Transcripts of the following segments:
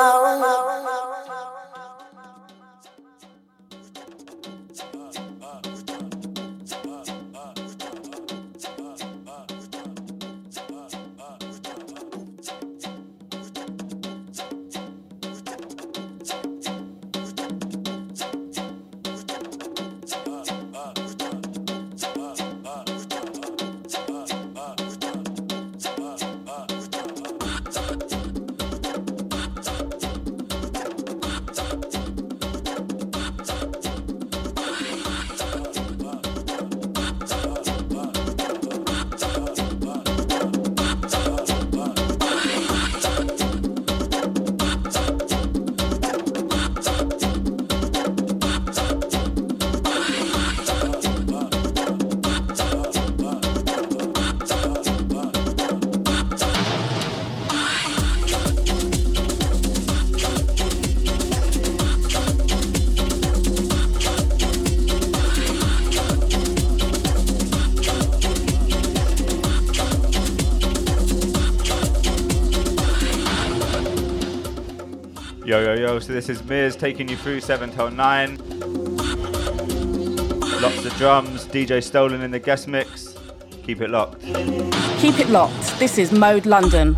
my own. So this is Mears taking you through 7 till 9. Lots of drums, DJ Stolen in the guest mix. Keep it locked. Keep it locked. This is Mode London.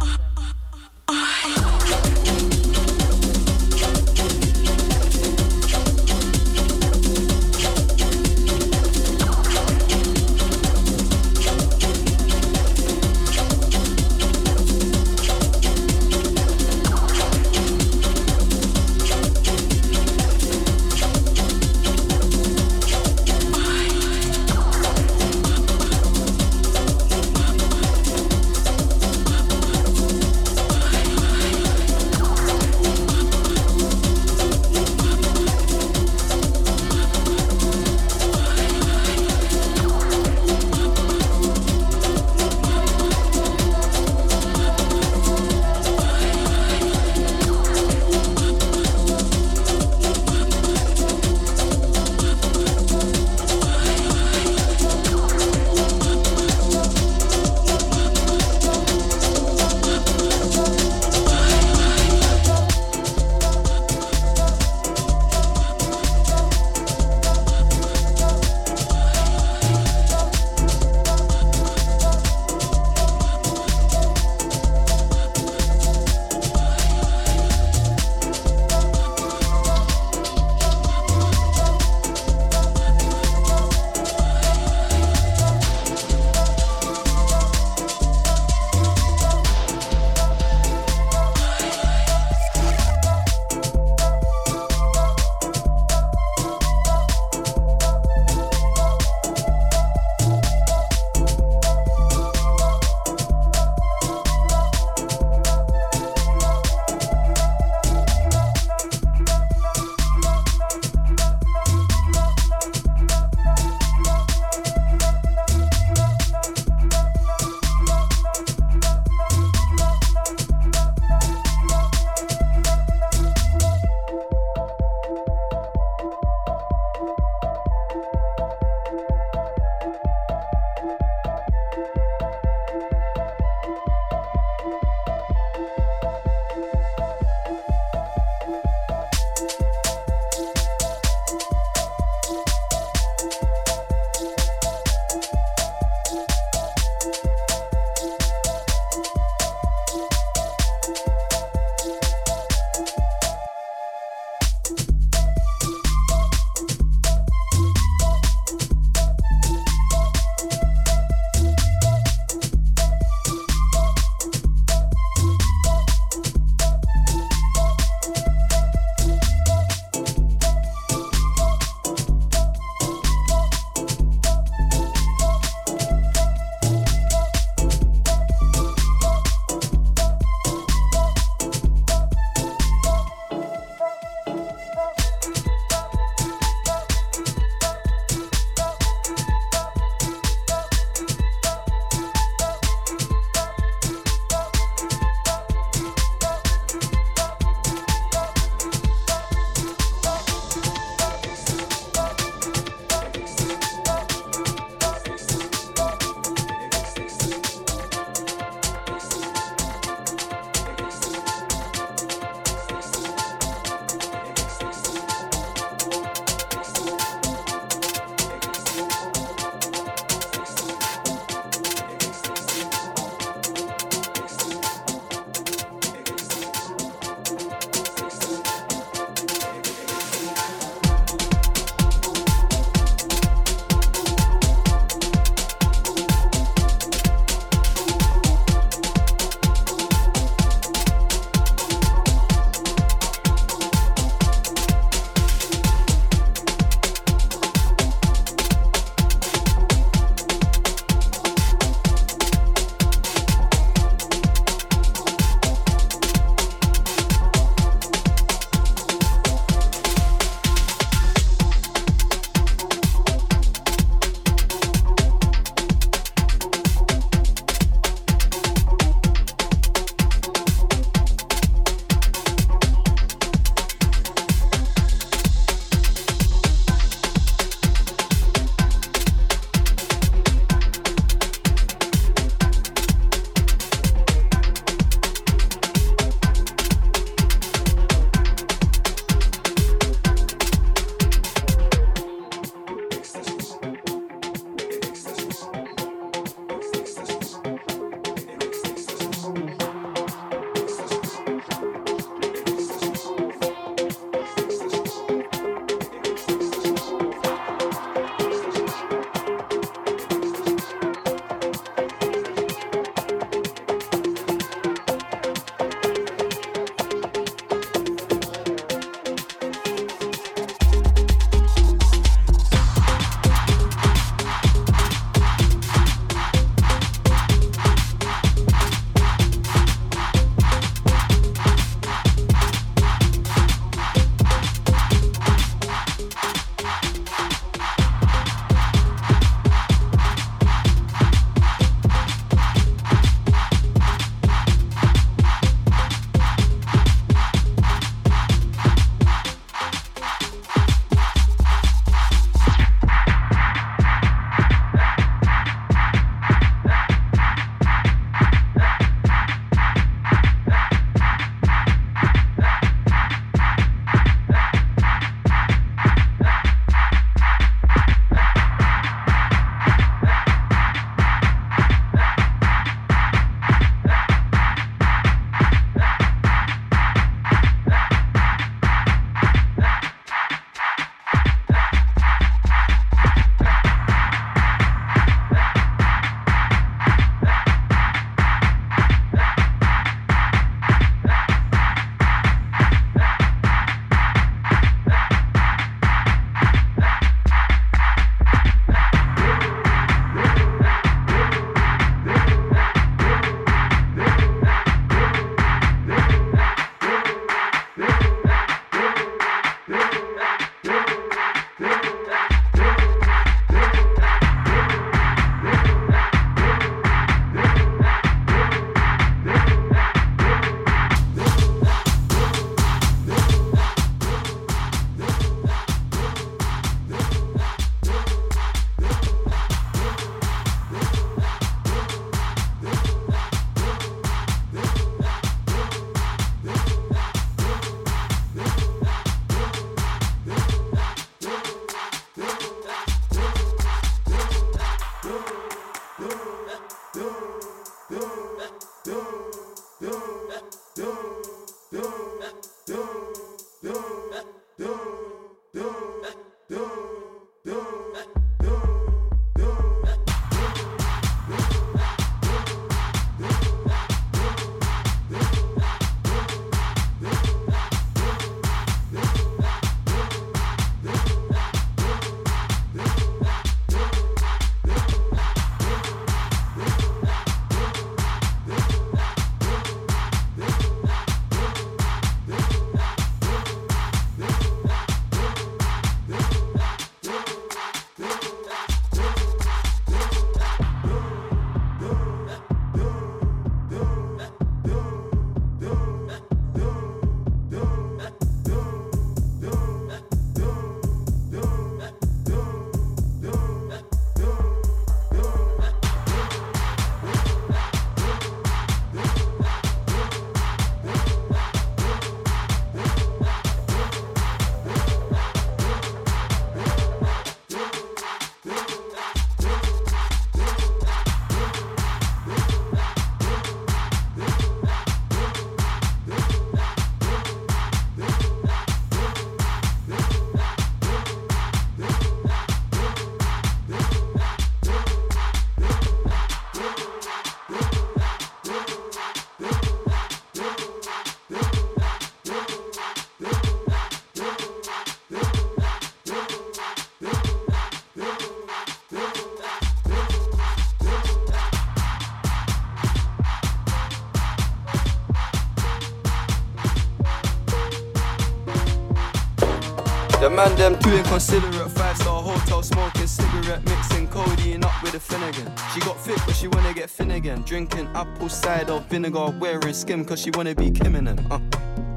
Man them too inconsiderate. Five star hotel smoking cigarette, mixing codeine up with a Finnegan. She got fit, but she wanna get Finnegan. Drinking apple cider vinegar, wearing skim, cause she wanna be Kim in them. Uh,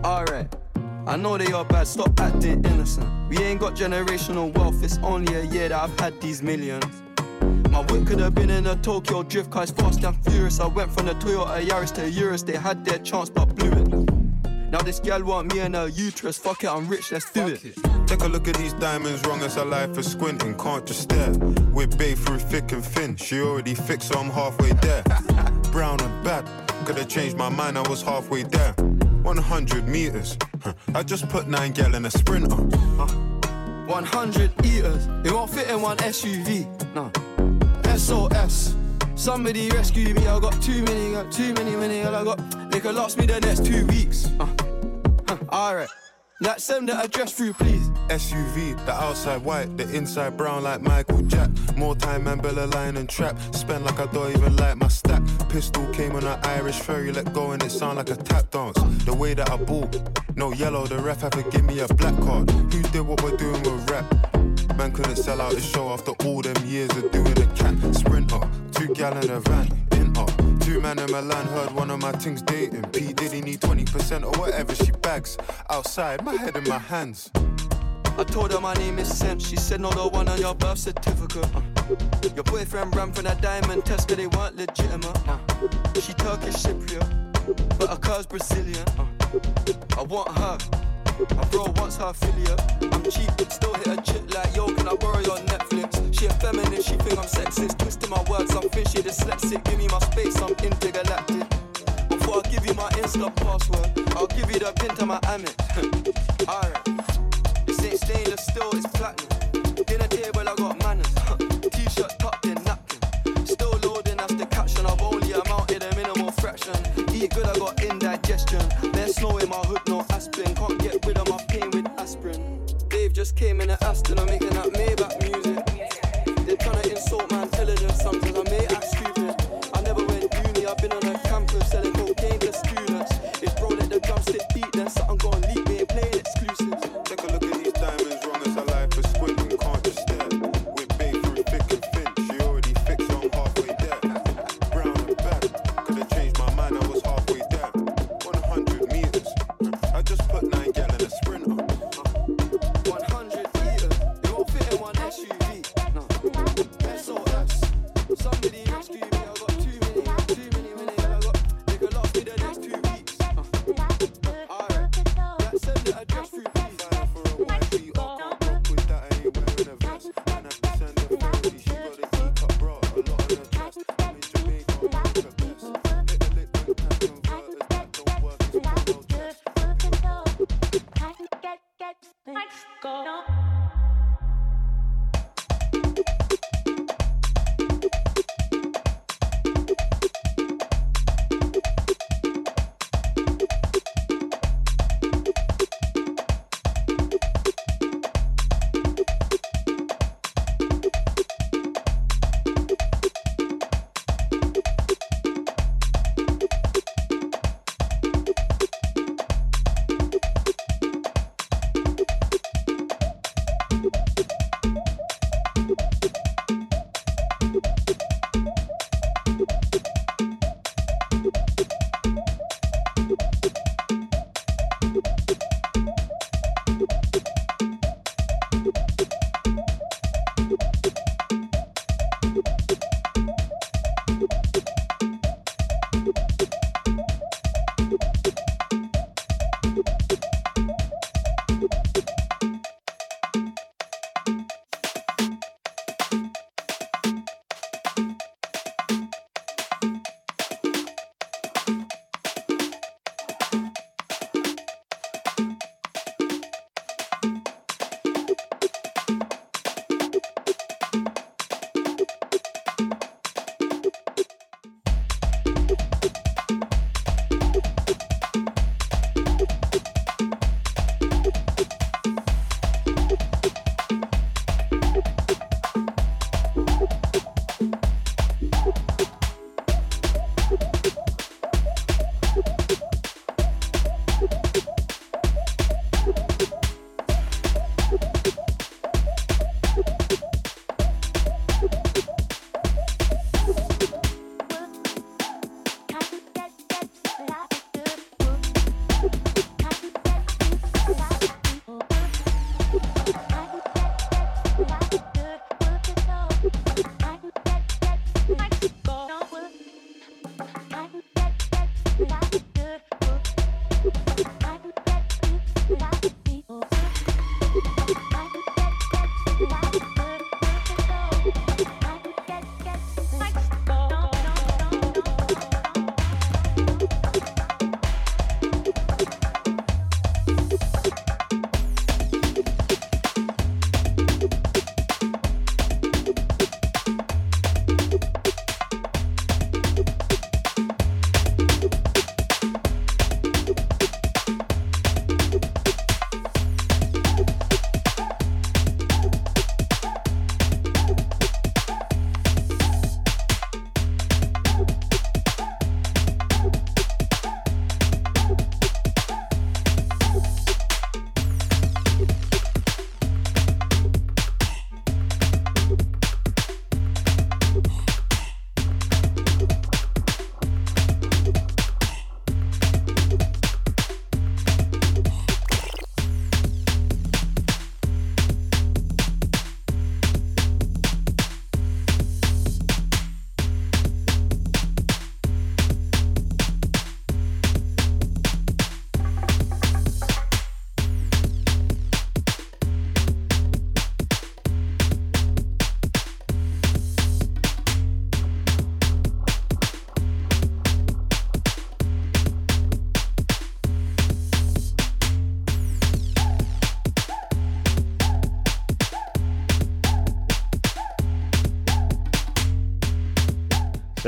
alright. I know they are bad, stop acting innocent. We ain't got generational wealth, it's only a year that I've had these millions. My whip could have been in a Tokyo drift car, it's fast and furious. I went from the Toyota Yaris to Urus, they had their chance but blew it. Now this gal want me and her uterus, fuck it, I'm rich, let's do it. Take a look at these diamonds, wrong as her life is squinting, can't just stare. We're bae through thick and thin, she already fixed, so I'm halfway there. Brown and bad, could have changed my mind, I was halfway there. 100 meters, I just put nine gal in a sprinter. Uh, 100 eaters, it won't fit in one SUV, no. SOS. Somebody rescue me, I got too many, got too many, many, I got. They could last me the next two weeks. Uh, huh, Alright. Like send the address through, please. SUV, the outside white, the inside brown like Michael Jack. More time and Bella line and trap. Spend like I don't even like my stack. Pistol came on an Irish ferry, let go and it sound like a tap dance. The way that I ball, no yellow, the ref had to give me a black card. Who did what we're doing with rap? Man couldn't sell out the show after all them years of doing a cat sprinter. Two gallon a van. Two man in Milan heard one of my things dating. P Diddy need 20% or whatever she bags. Outside, my head in my hands. I told her my name is Sam. She said, No, the one on your birth certificate. Uh. Your boyfriend ran from that diamond test, but they weren't legitimate. Uh. She Turkish Cypriot, but her car's Brazilian. Uh. I want her. My bro wants her affiliate. I'm cheap, still hit a chick like, yo, can I borrow your Netflix? She a feminist, she think I'm sexist. Twisting my words, I'm fishy, dyslexic. Give me my space, I'm intergalactic. Before I give you my Insta password, I'll give you the pin to my Amex. Alright. This ain't stainless steel, it's platinum. Dinner table, I got manners. T-shirt tucked in napkin. Still loading, that's the caption. I've only amounted a minimal fraction. Eat good, I got indigestion. There's snow in my hood, no aspirin. Can't get rid of my pain with aspirin. Dave just came in an Aston, I'm making that Maybach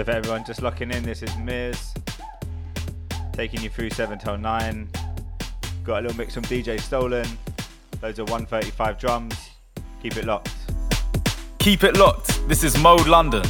for everyone just locking in, this is Mears taking you through 7 till 9. Got a little mix from DJ Stolen, loads of 135 drums. Keep it locked. Keep it locked. This is Mode London.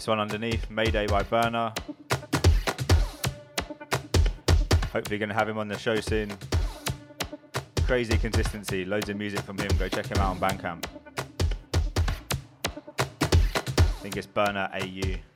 This one underneath, Mayday by Burner. Hopefully, going to have him on the show soon. Crazy consistency, loads of music from him. Go check him out on Bandcamp. I think it's Burner AU.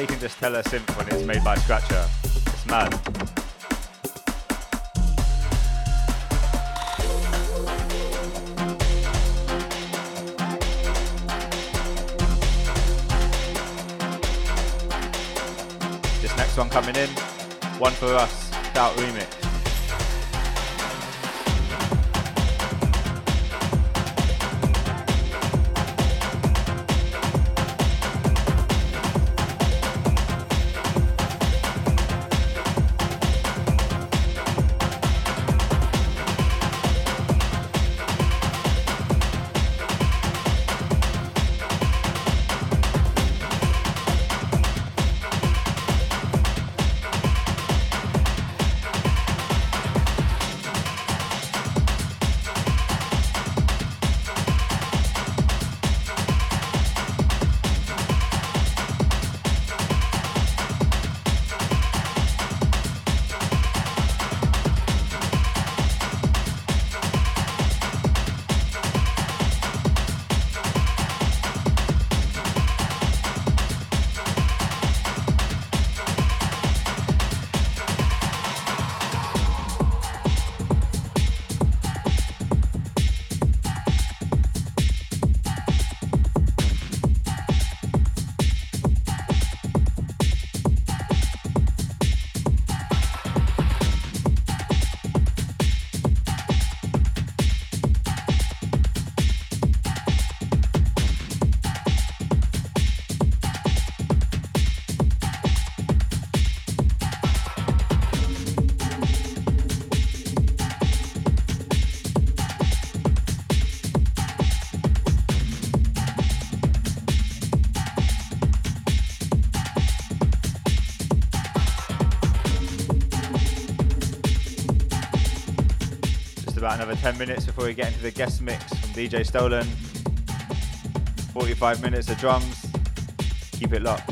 You can just tell a synth when it's made by Scratcher. It's mad. This next one coming in, one for us, Doubt Remix. Another 10 minutes before we get into the guest mix from DJ Stolen. 45 minutes of drums. Keep it locked.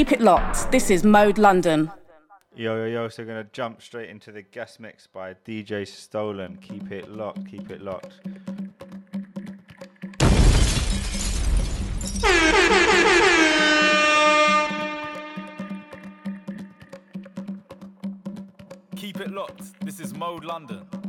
Keep it locked. This is Mode London. Yo, yo, yo. So, we're going to jump straight into the guest mix by DJ Stolen. Keep it locked. Keep it locked. Keep it locked. This is Mode London.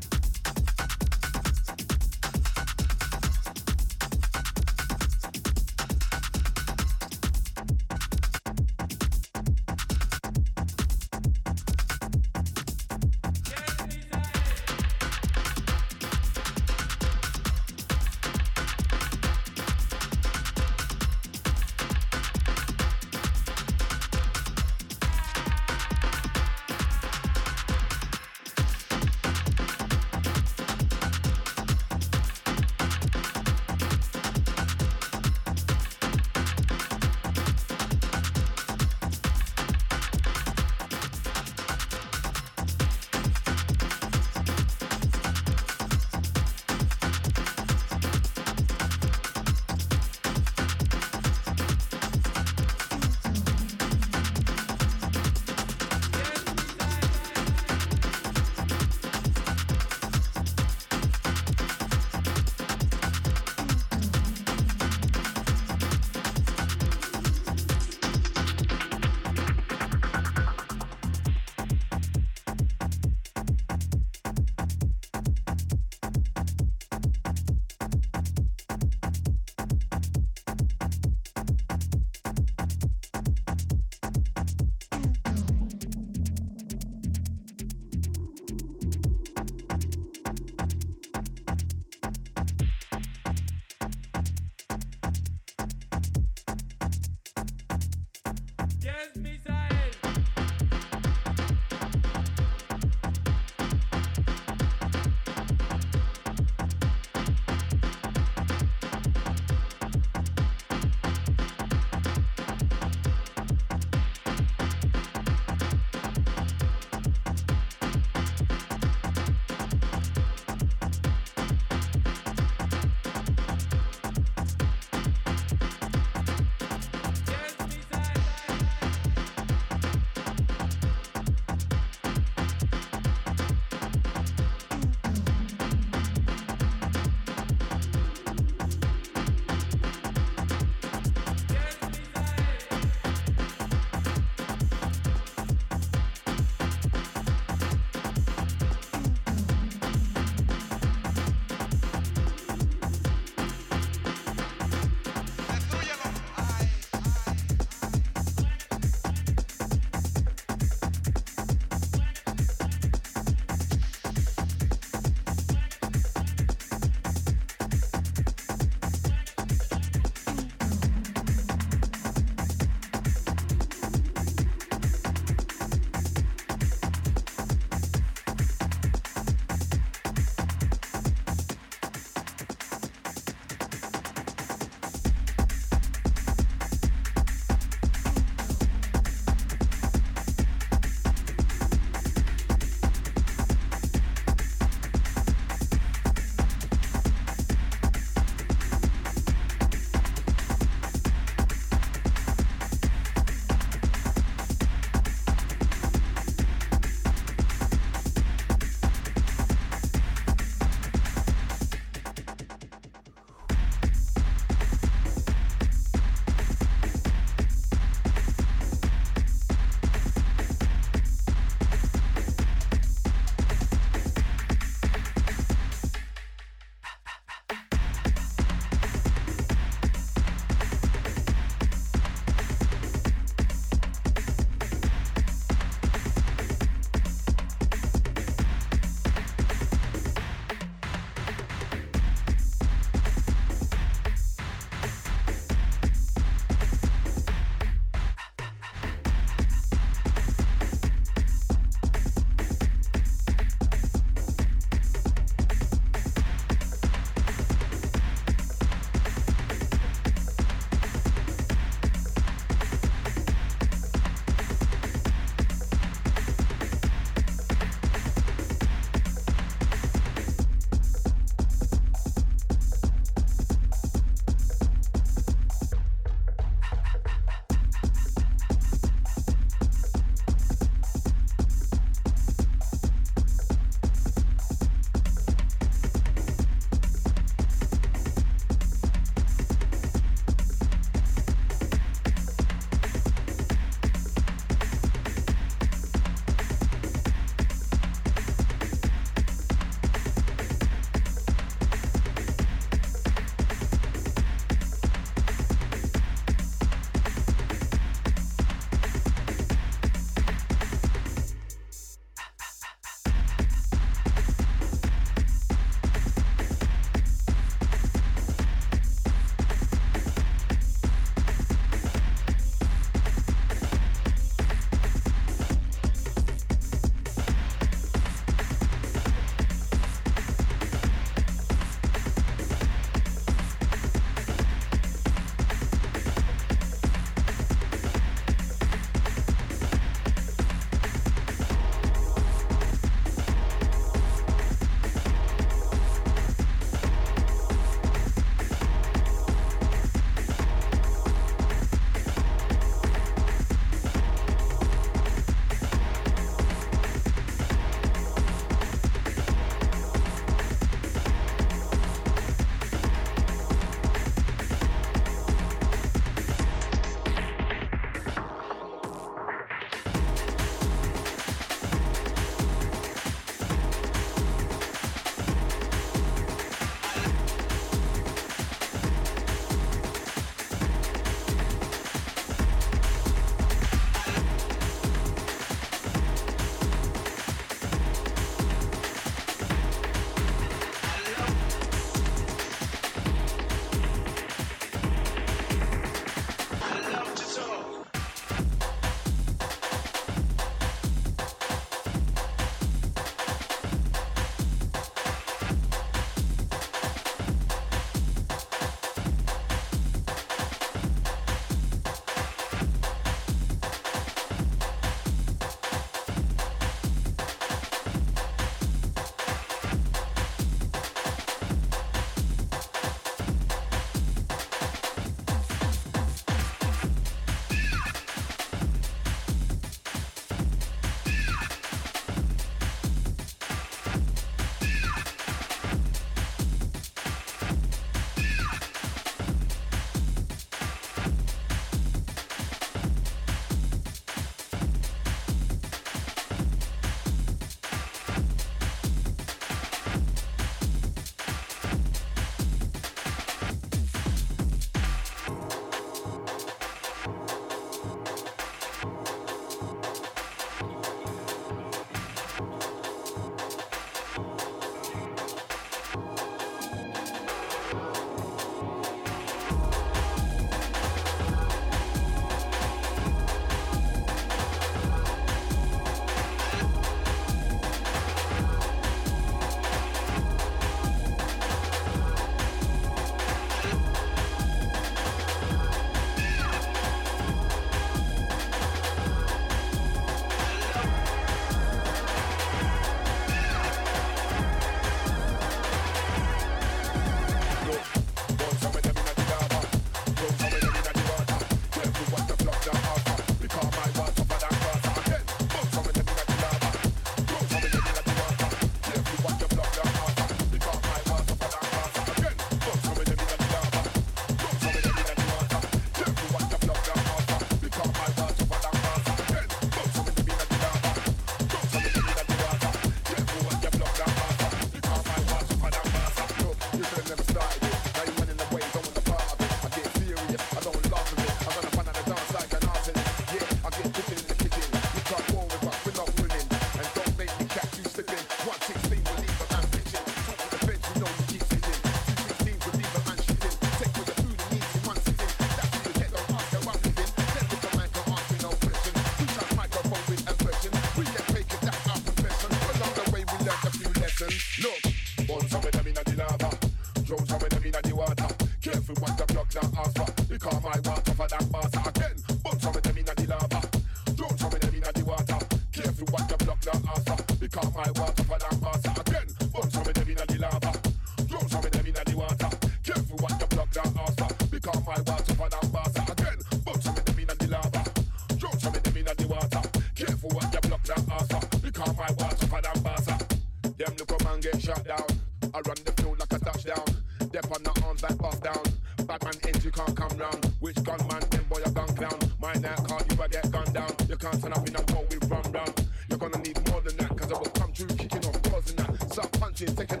bitches. Taking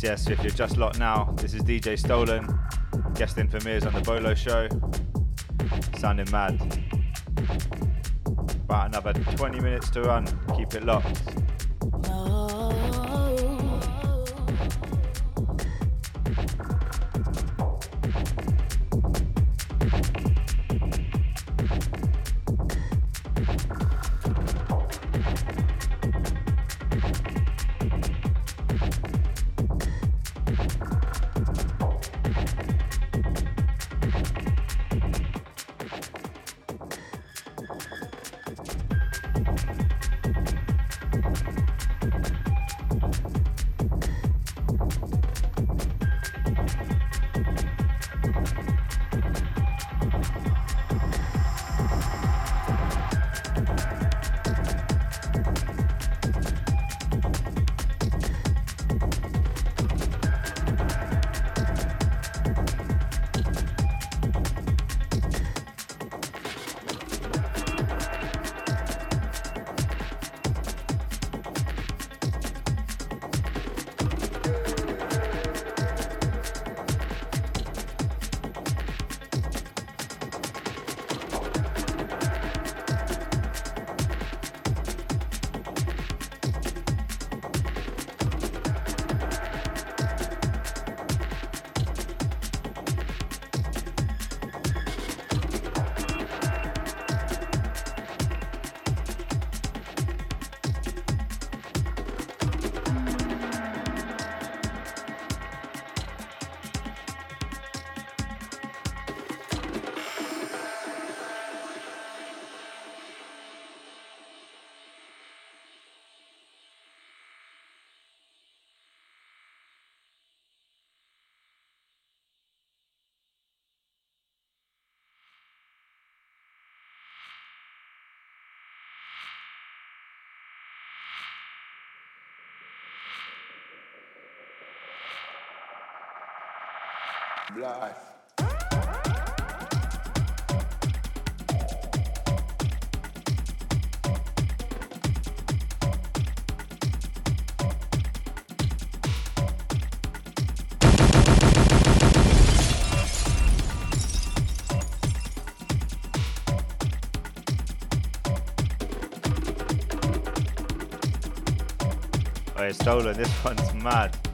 Yes, yes, if you're just locked now, this is DJ Stolen, guest in for Mears on the Bolo Show. Sounding mad. About another 20 minutes to run, keep it locked. Blast. Oh, stolen. This one's mad.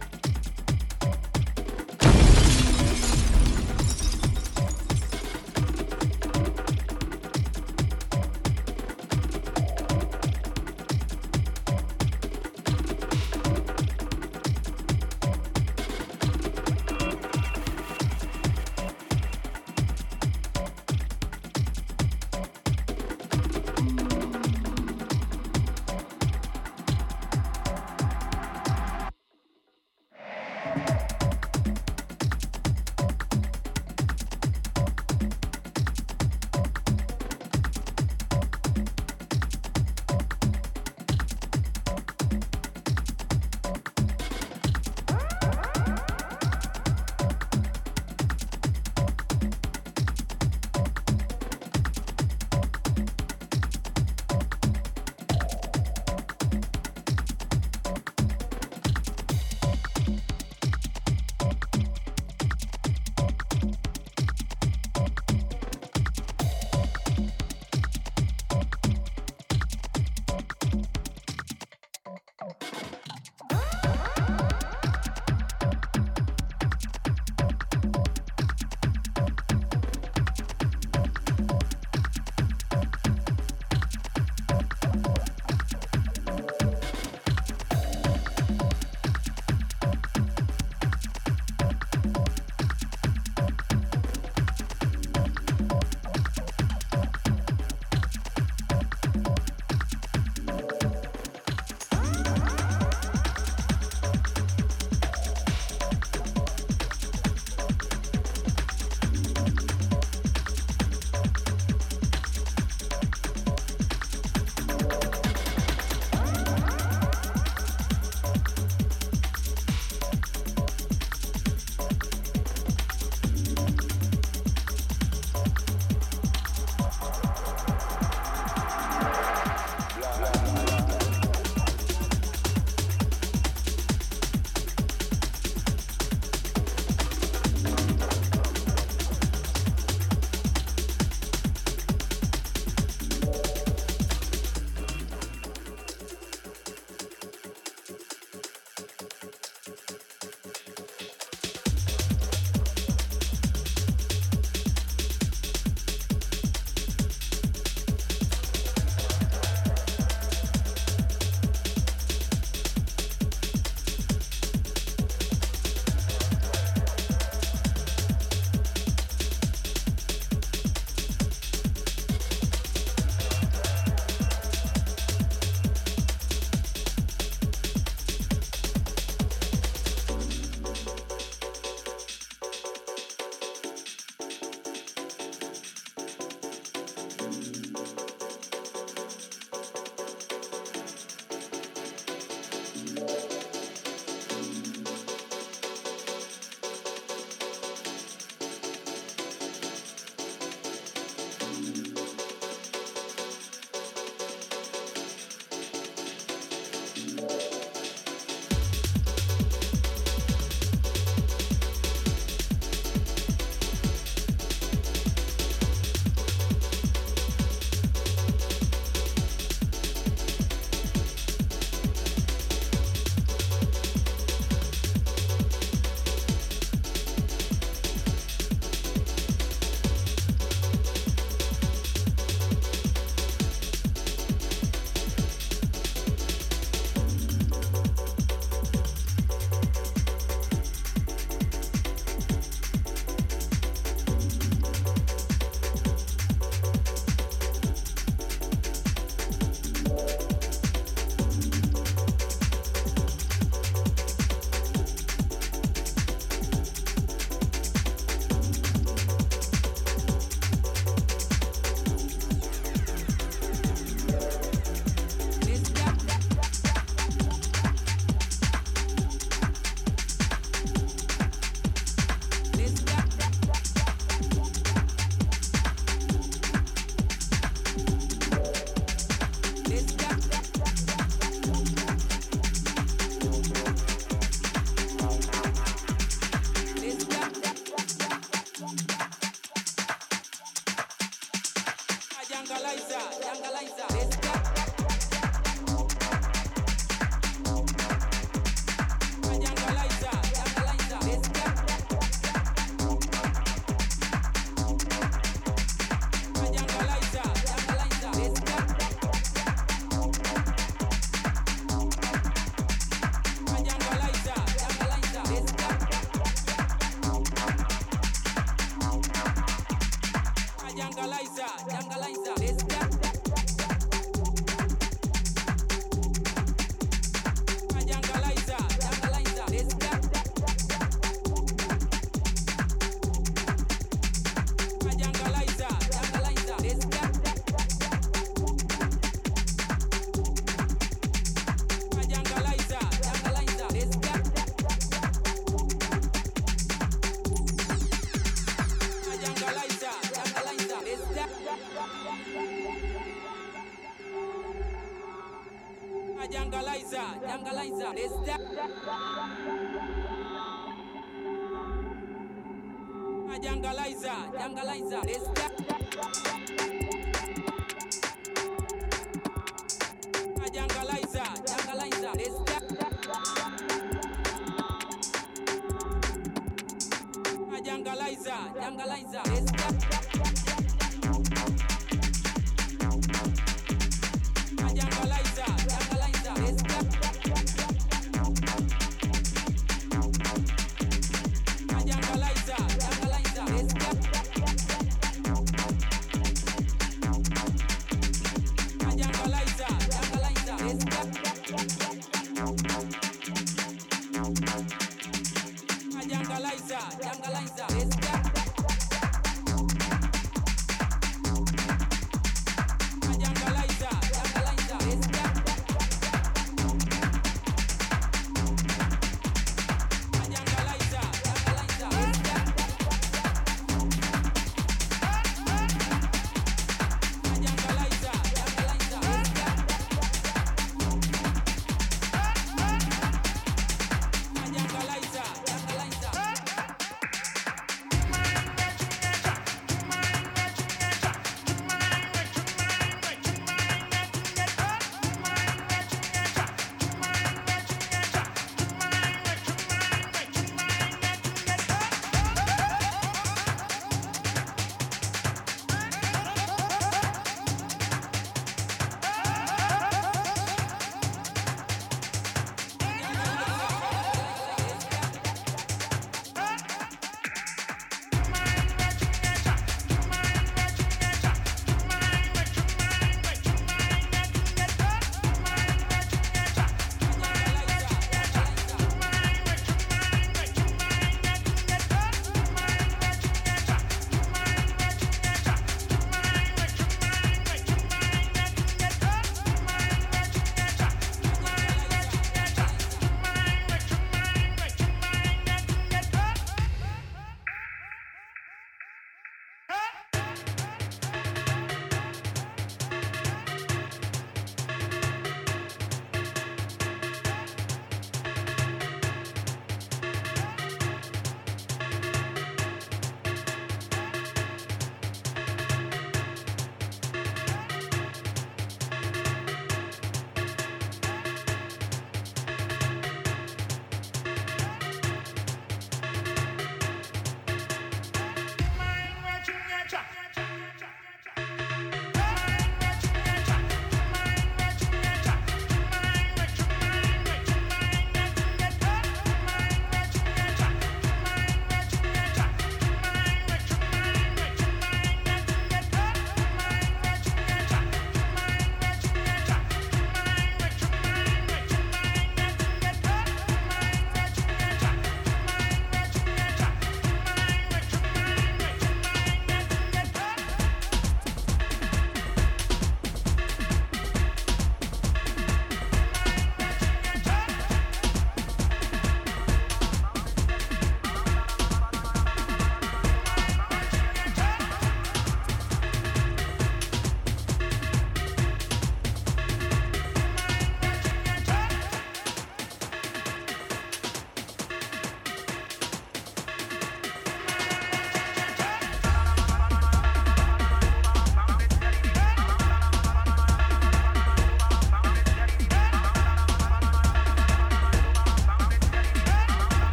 Nyangaliza, Nyangaliza. Let's da. Nyangaliza, Nyangaliza. Let's da. Nyangaliza, Nyangaliza. Let's da. Nyangaliza, Nyangaliza. Let's da.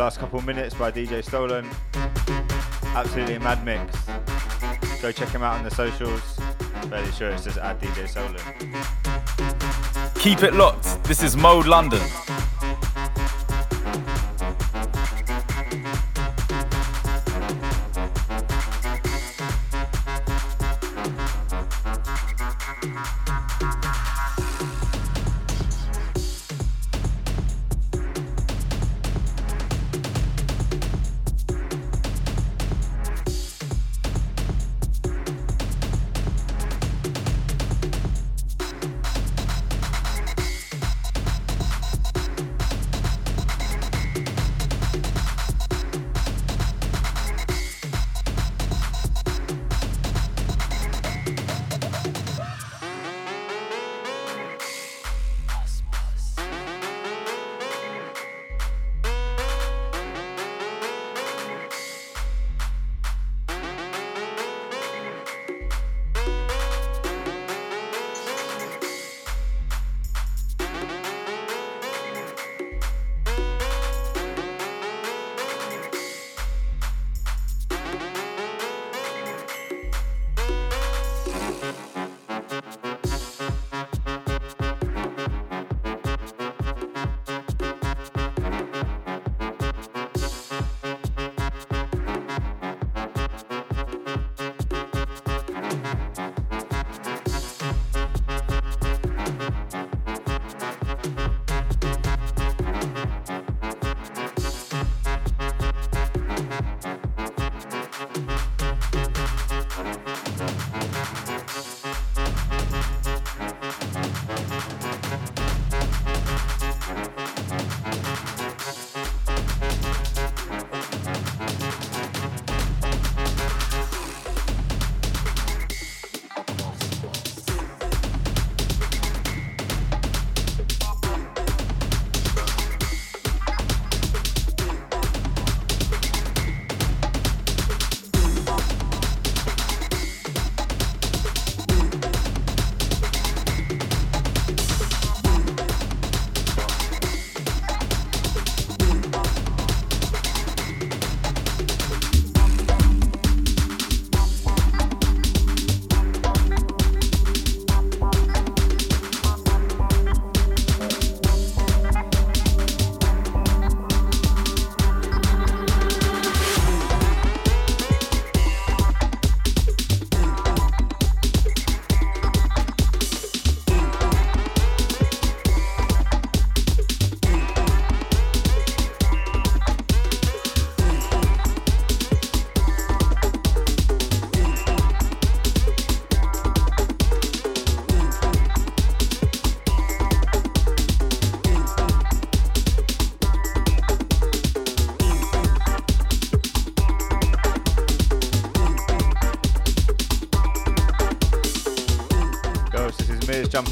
Last couple minutes by DJ Stolen. Absolutely mad mix. Go check him out on the socials. Fairly sure it's just at DJ Stolen. Keep it locked. This is Mode London.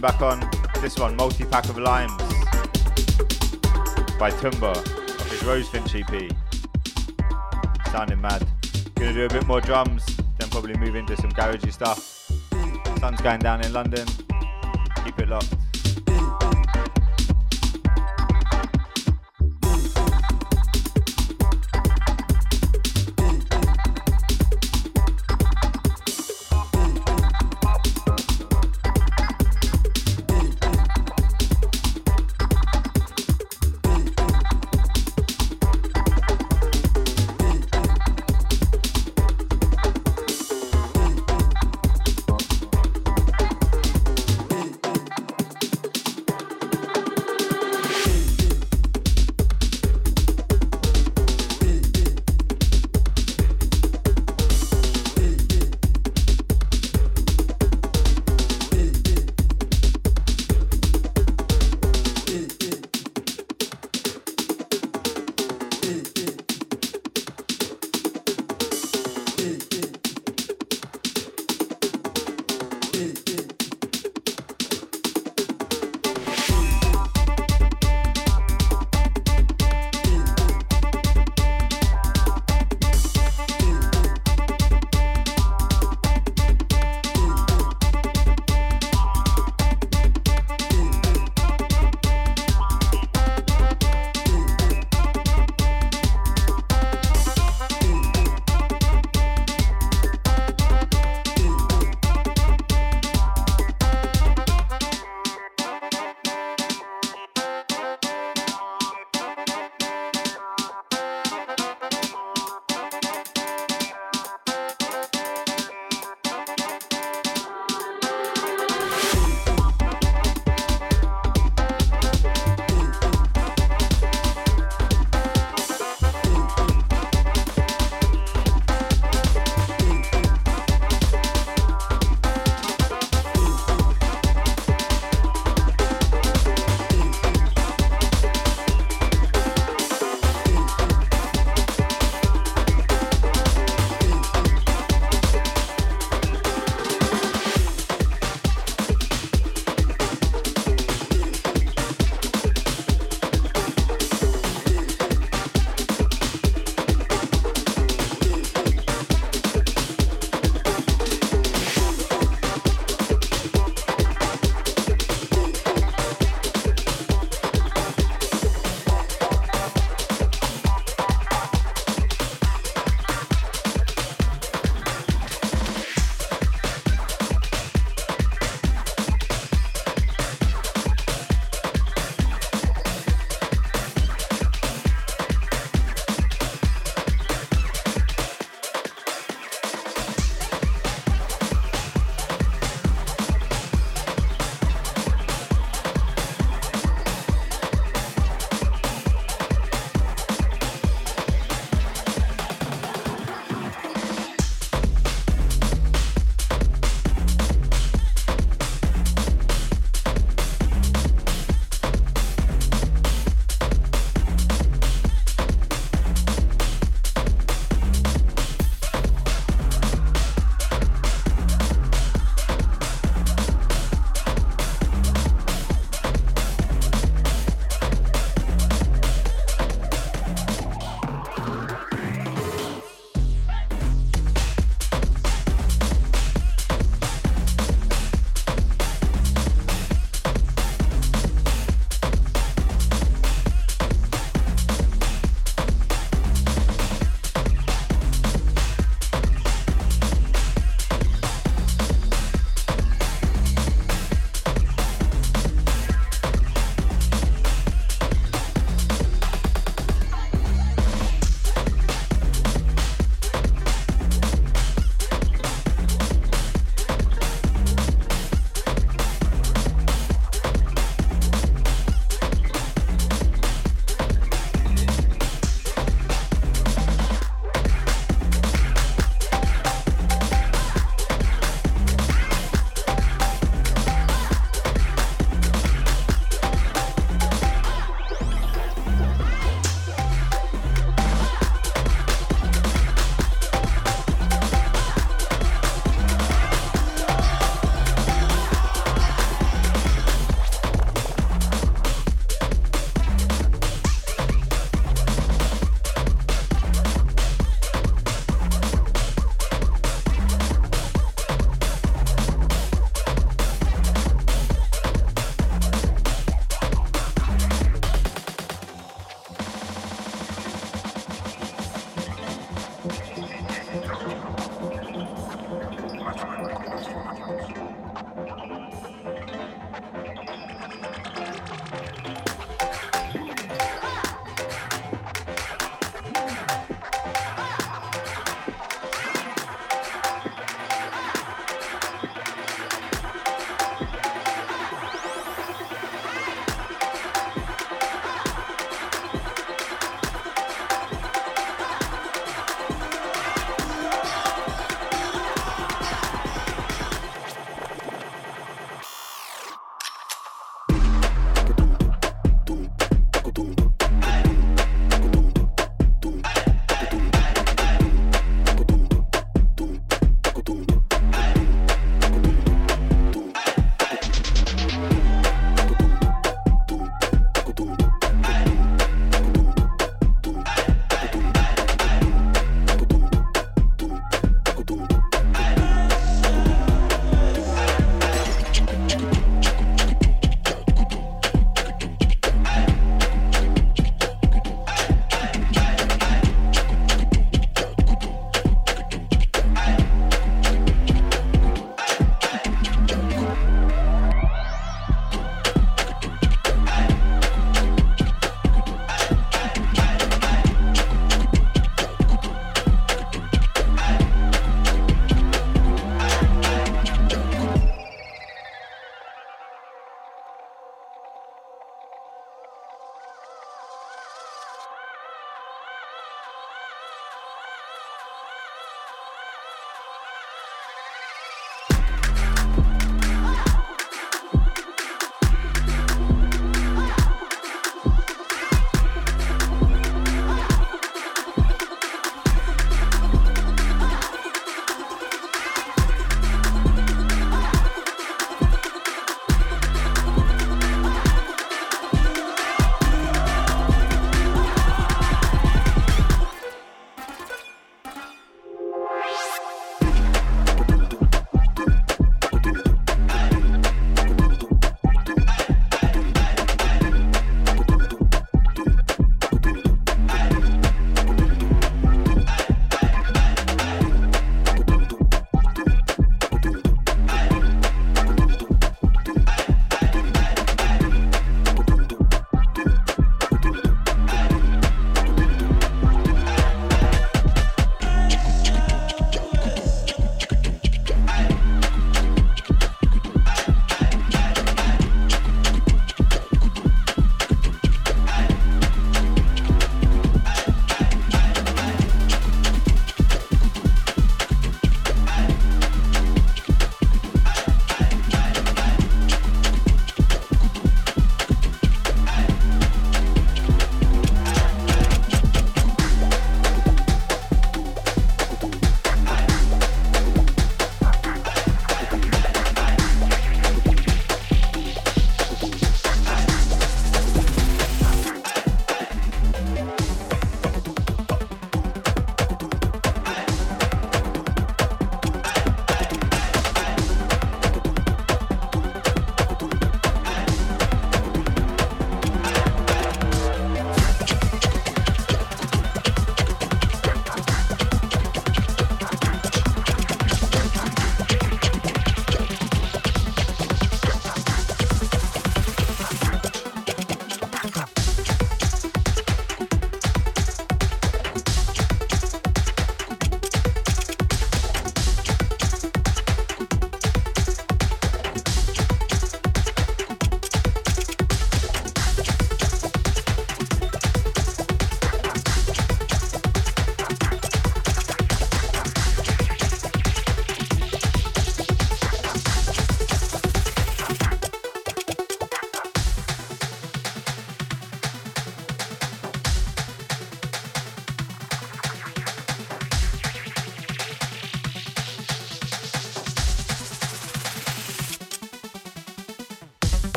Back on this one, Multi Pack of Limes by Tumba off his Rosefinch EP. Sounding mad. Gonna do a bit more drums, then probably move into some garagey stuff. Sun's going down in London.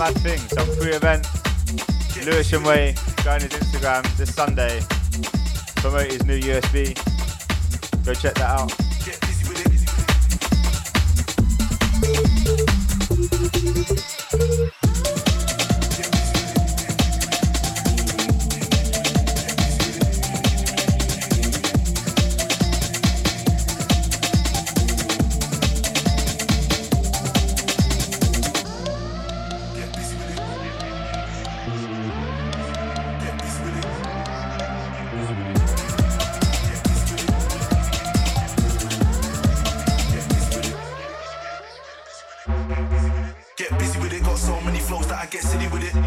Mad things, some free event. Lewisham Way, go on his Instagram this Sunday, promote his new USB. Go check that out. get silly with it.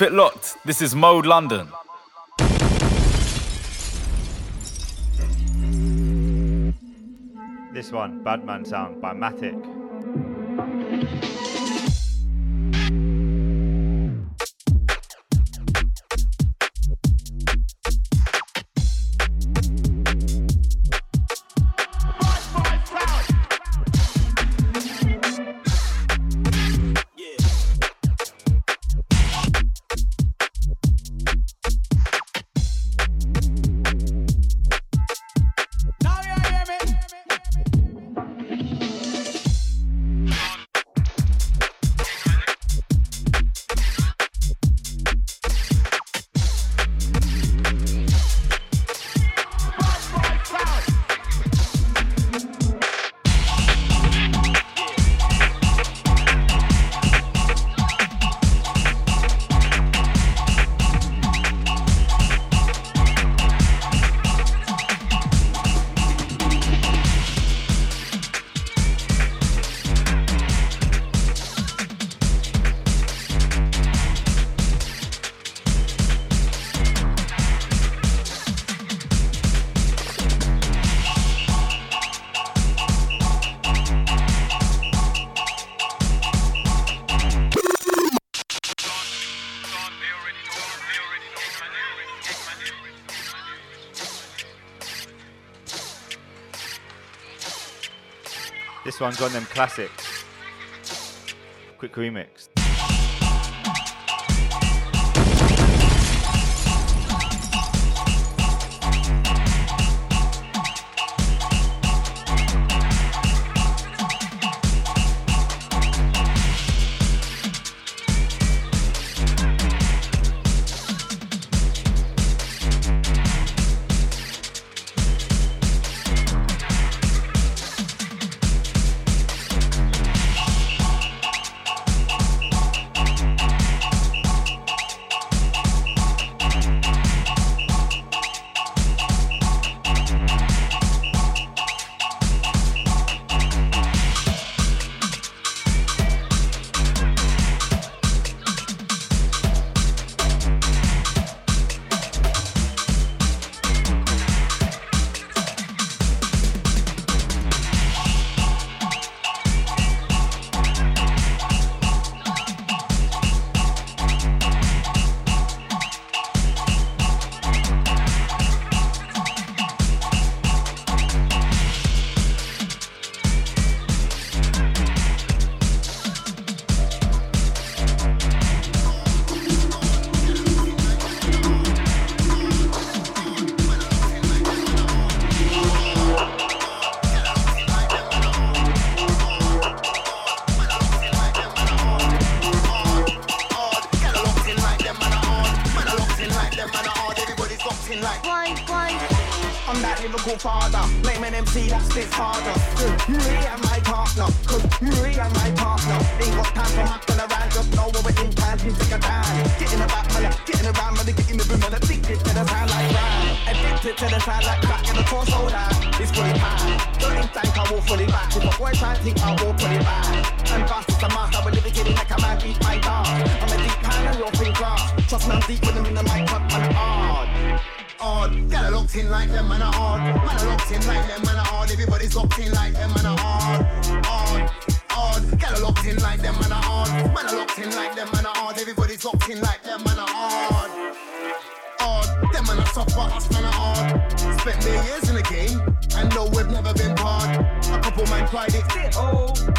Keep it locked. This is Mode London. This one, Badman Sound by Matic. One's on them classics. Quick remix.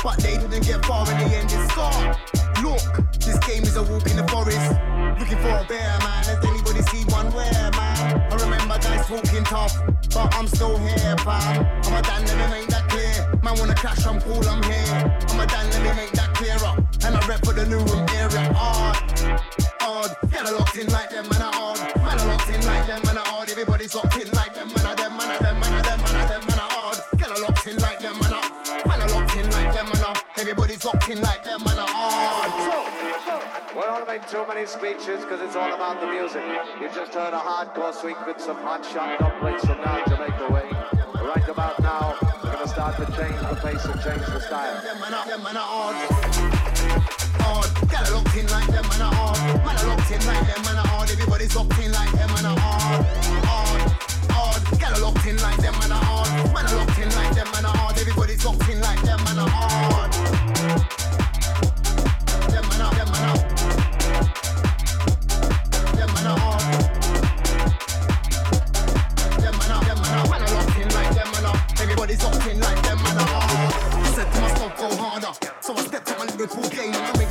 But they didn't get far in the end, it's gone. Look, this game is a walk in the forest. Looking for a bear, man. Has anybody seen one where, man? I remember guys walking tough, but I'm still here, fam. I'm a Dan, let me make that clear. Man, wanna clash, I'm cool, I'm here. I'm a Dan, let me make that clearer. And I rep for the new room area. Odd, odd. Yeah, I locked in like them, man, I odd. Man, I locked in like them, man, I odd. Everybody's locked in looking like that man are We don't make too many speeches because it's all about the music. You just heard a hardcore sweet with some hot shot dumplings from now the way. Right about now, we're gonna start to change the pace and change the style. Man. Gotta locked in like them man are. Man are locked in like them. Everybody's locked in like them man are odd. Odd. Gotta locked in like them man are. Man in like them. Everybody's locked in So I stepped up a little cocaine.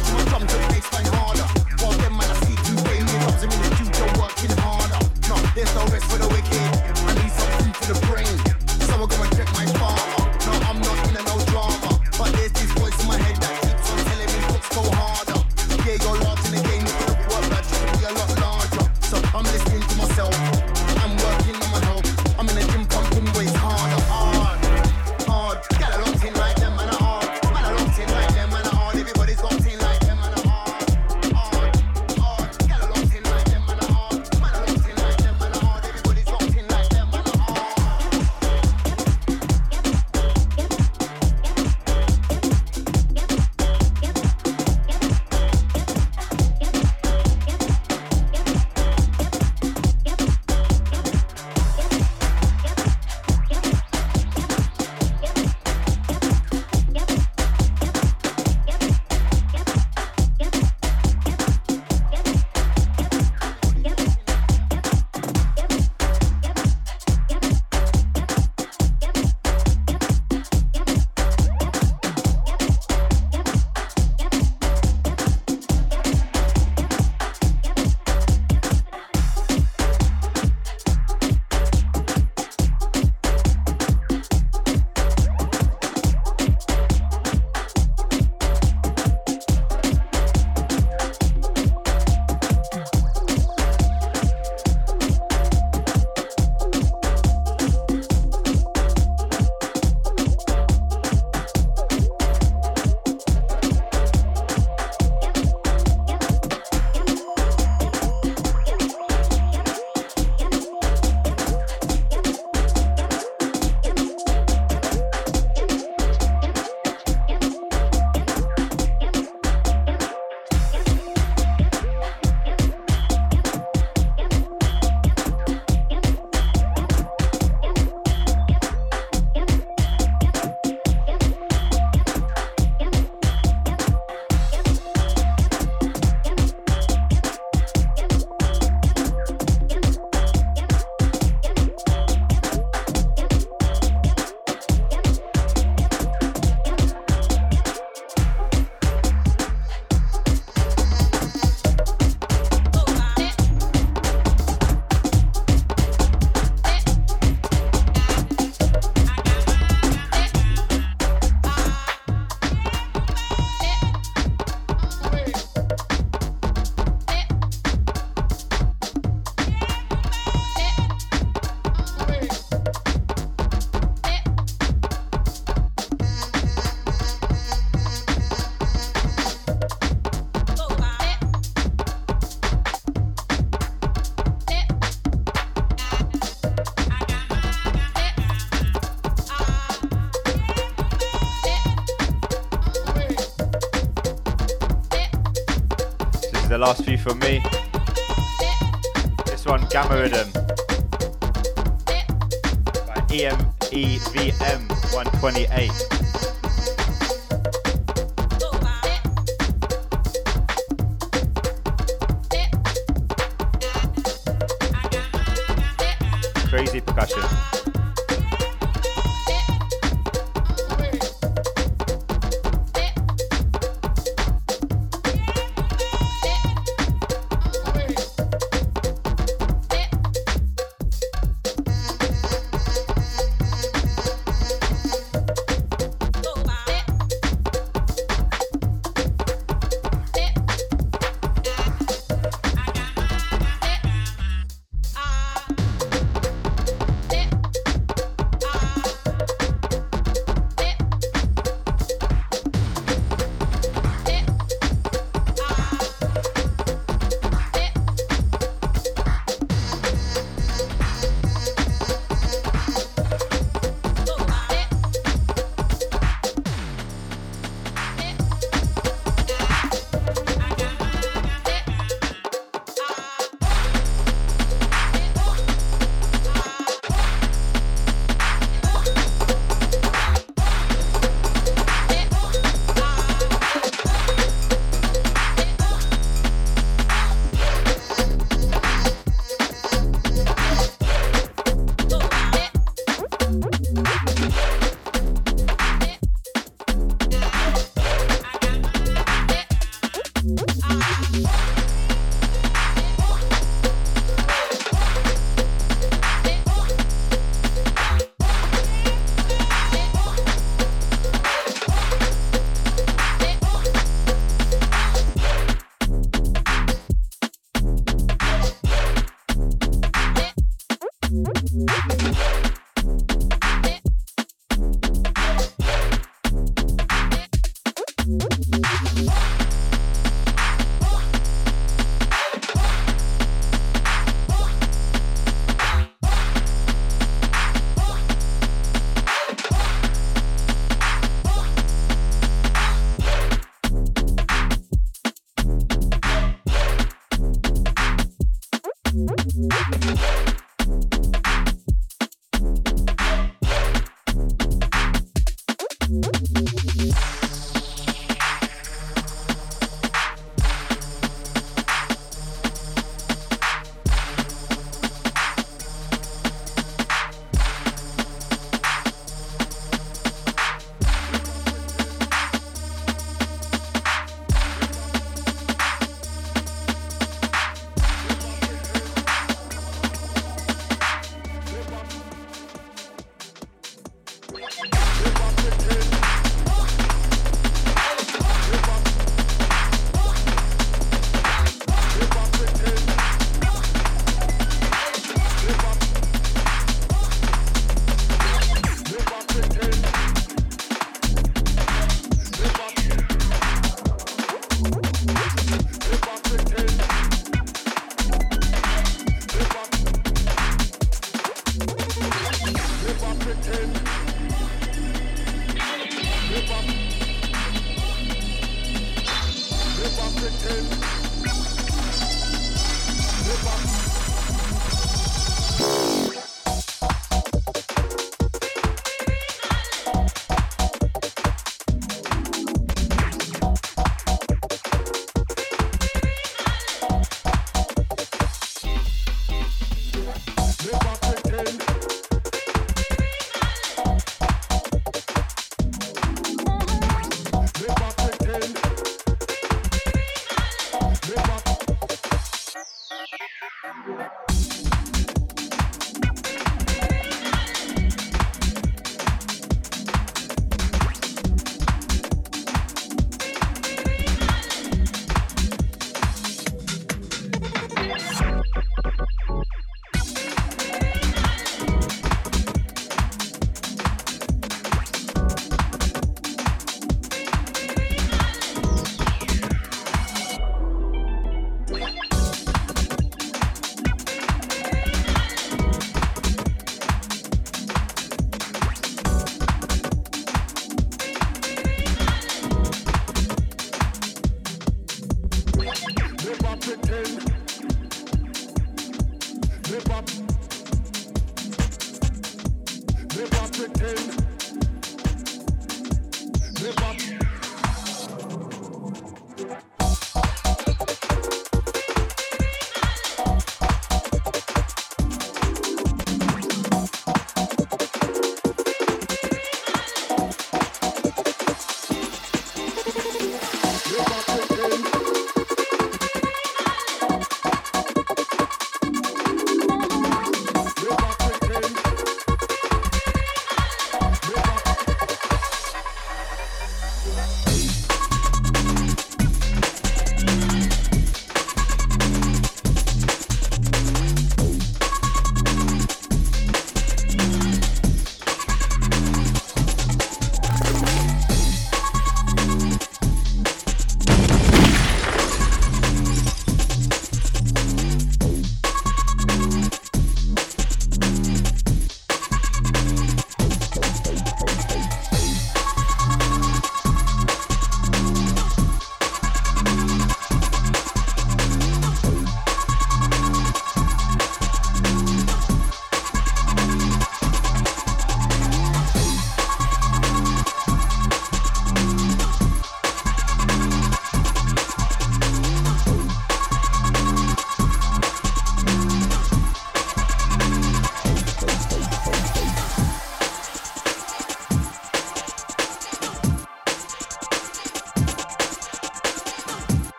Me. This one, Gamma Rhythm. By EMEVM 128.